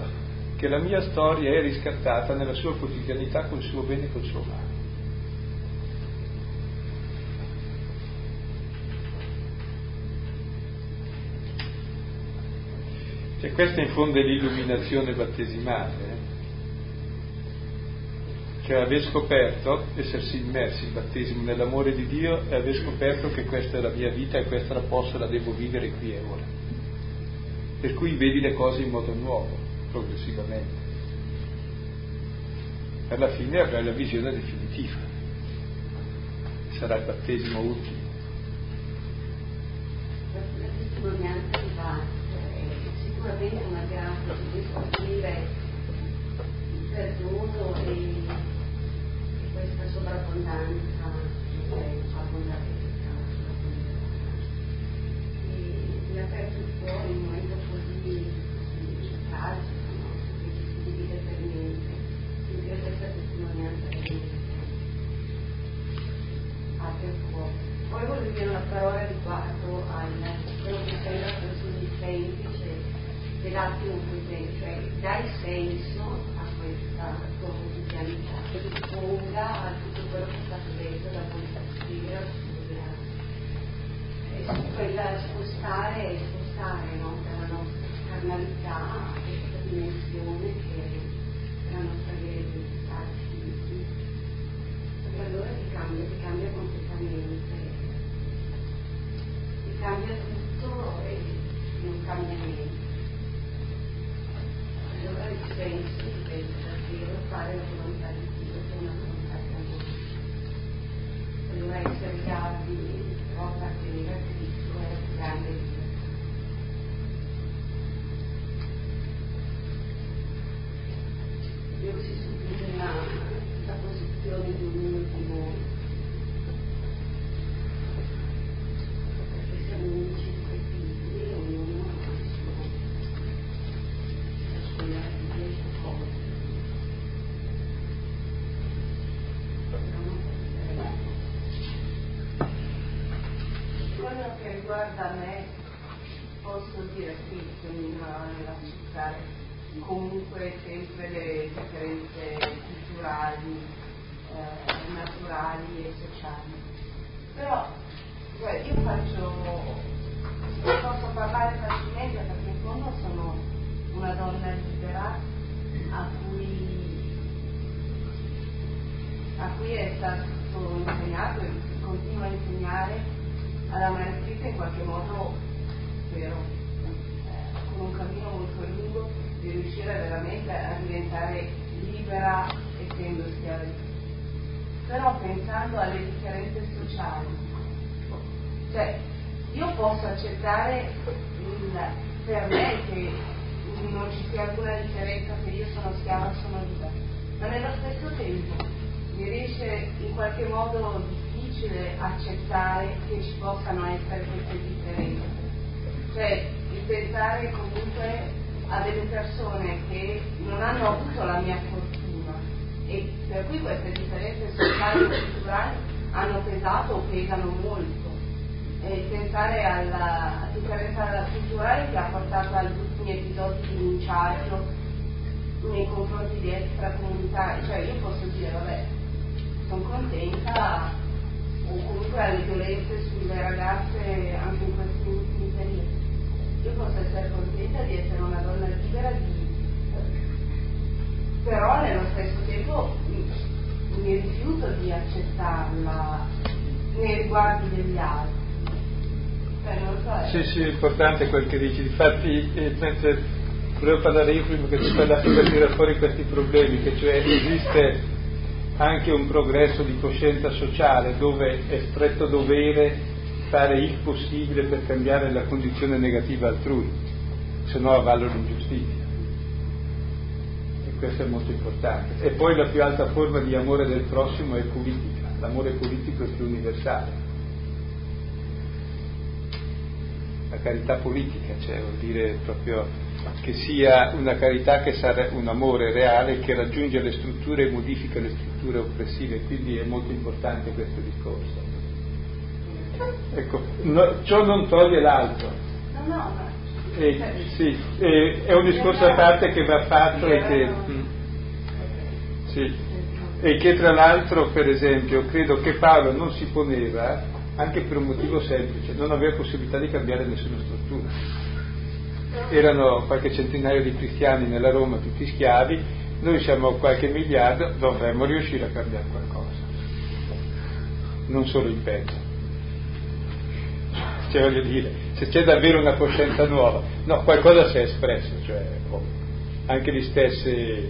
che la mia storia è riscattata nella sua quotidianità col suo bene e col suo male. Cioè questa in fondo è l'illuminazione battesimale, eh? Cioè aver scoperto, essersi immersi in battesimo nell'amore di Dio e aver scoperto che questa è la mia vita e questa la posso, la devo vivere qui e ora. Per cui vedi le cose in modo nuovo, progressivamente. Alla fine avrai la visione definitiva. Sarà il battesimo ultimo. Sicuramente una grazia di scoprire il perdono e, e questa sovrabbondanza, cioè abbondanza, e mi ha aperto il cuore in un momento così tragico, no? che ci si divide per niente, sentire questa testimonianza veramente apre il cuore. Poi voglio dire una parola riguardo a quello che sembra così semplice dell'attimo presente, cioè dai senso che risponda a tutto quello che è stato detto da al studio. E su quella spostare, spostare Riguarda me, posso dire qui, nella città, comunque accettare che ci possano essere queste differenze. Cioè il pensare comunque a delle persone che non hanno avuto la mia fortuna e per cui queste differenze sociali e culturali hanno pesato o pesano molto e pensare alla differenza culturale che ha portato agli ultimi episodi di linciaggio nei confronti di extracomunitari, cioè io posso dire vabbè, sono contenta o comunque alle violenze sulle ragazze anche in questi ultimi periodi. Io posso essere contenta di essere una donna libera di (laughs) però nello stesso tempo mi, rifiuto di accettarla nei riguardi degli altri. Sì, sì, è importante quel che dici. Difatti, eh, volevo parlare io prima che tu parlassi per tirare fuori questi problemi, che cioè esiste anche un progresso di coscienza sociale dove è stretto dovere fare il possibile per cambiare la condizione negativa altrui, se no avallo l'ingiustizia. E questo è molto importante. E poi la più alta forma di amore del prossimo è politica, l'amore politico è più universale la carità politica, cioè vuol dire proprio che sia una carità che sarà un amore reale che raggiunge le strutture e modifica le strutture oppressive, quindi è molto importante questo discorso. Ecco, no, ciò non toglie l'altro. No, no. Eh, sì, eh, è un discorso a parte che va fatto e che, mm, sì, e che tra l'altro, per esempio, credo che Paolo non si poneva anche per un motivo semplice, non aveva possibilità di cambiare nessuna struttura. Erano qualche centinaio di cristiani nella Roma, tutti schiavi, noi siamo qualche miliardo, dovremmo riuscire a cambiare qualcosa, non solo il peggio. Cioè voglio dire, se c'è davvero una coscienza nuova, no, qualcosa si è espresso, cioè oh, anche gli stessi,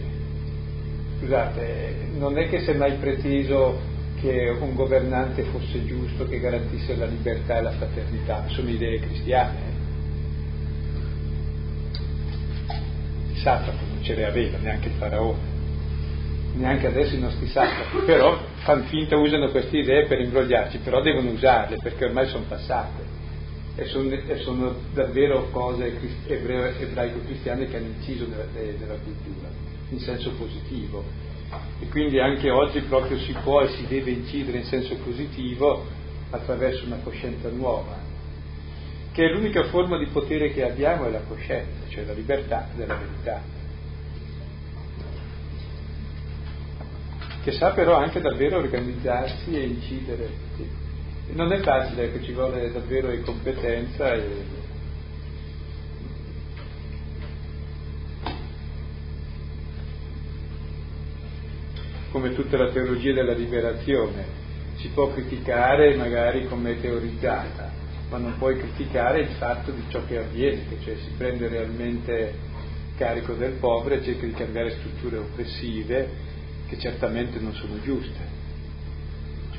scusate, non è che se mai preteso che un governante fosse giusto, che garantisse la libertà e la fraternità, sono idee cristiane. Il satrapo non ce le aveva, neanche il faraone, neanche adesso i nostri satrapi, però fanno finta, usano queste idee per imbrogliarci, però devono usarle perché ormai sono passate. E sono, e sono davvero cose ebraico-cristiane che hanno inciso nella, nella cultura, in senso positivo e quindi anche oggi proprio si può e si deve incidere in senso positivo attraverso una coscienza nuova, che è l'unica forma di potere che abbiamo è la coscienza, cioè la libertà della verità, che sa però anche davvero organizzarsi e incidere. Non è facile, che ci vuole davvero competenza e come tutta la teologia della liberazione. Si può criticare magari come teorizzata, ma non puoi criticare il fatto di ciò che avviene, cioè si prende realmente carico del povero e cerca di cambiare strutture oppressive che certamente non sono giuste.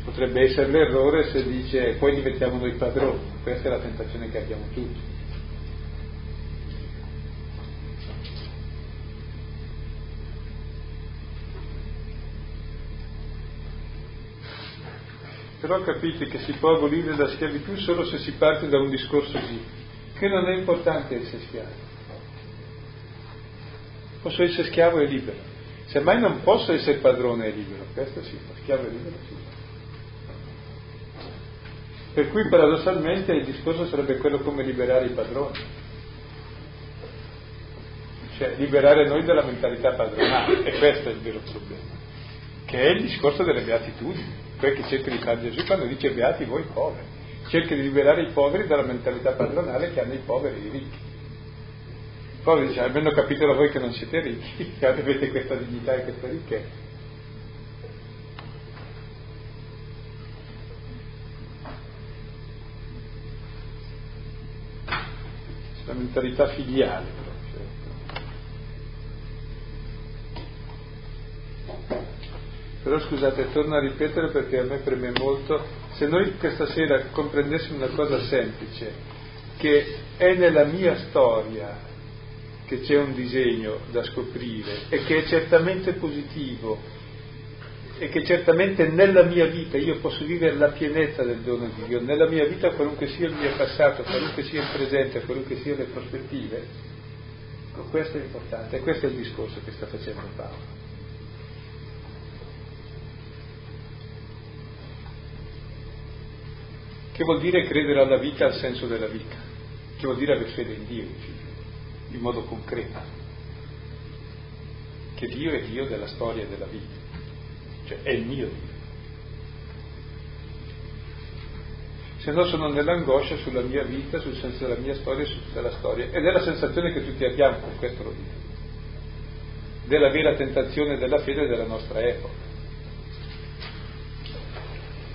Potrebbe essere l'errore se dice poi diventiamo noi padroni, questa è la tentazione che abbiamo tutti. Però capite che si può abolire la schiavitù solo se si parte da un discorso così, che non è importante essere schiavo. Posso essere schiavo e libero. Semmai non posso essere padrone e libero, questo sì, schiavo e libero sì. Per cui paradossalmente il discorso sarebbe quello come liberare i padroni. Cioè liberare noi dalla mentalità padronale, e questo è il vero problema, che è il discorso delle beatitudini quel che cerca di fare Gesù quando dice beati voi poveri, cerca di liberare i poveri dalla mentalità padronale che hanno i poveri e i ricchi. I poveri dice, almeno capitelo voi che non siete ricchi, (laughs) che avete questa dignità e questa ricchezza. La mentalità filiale proprio. Però scusate, torno a ripetere perché a me preme molto, se noi questa sera comprendessimo una cosa semplice, che è nella mia storia che c'è un disegno da scoprire e che è certamente positivo e che certamente nella mia vita io posso vivere la pienezza del dono di Dio, nella mia vita qualunque sia il mio passato, qualunque sia il presente, qualunque siano le prospettive, questo è importante questo è il discorso che sta facendo Paolo. Che vuol dire credere alla vita al senso della vita? Che vuol dire avere fede in Dio, in modo concreto? Che Dio è Dio della storia e della vita, cioè è il mio Dio. Se no sono nell'angoscia sulla mia vita, sul senso della mia storia e su tutta la storia. Ed è la sensazione che tutti abbiamo, per questo lo dico, della vera tentazione della fede della nostra epoca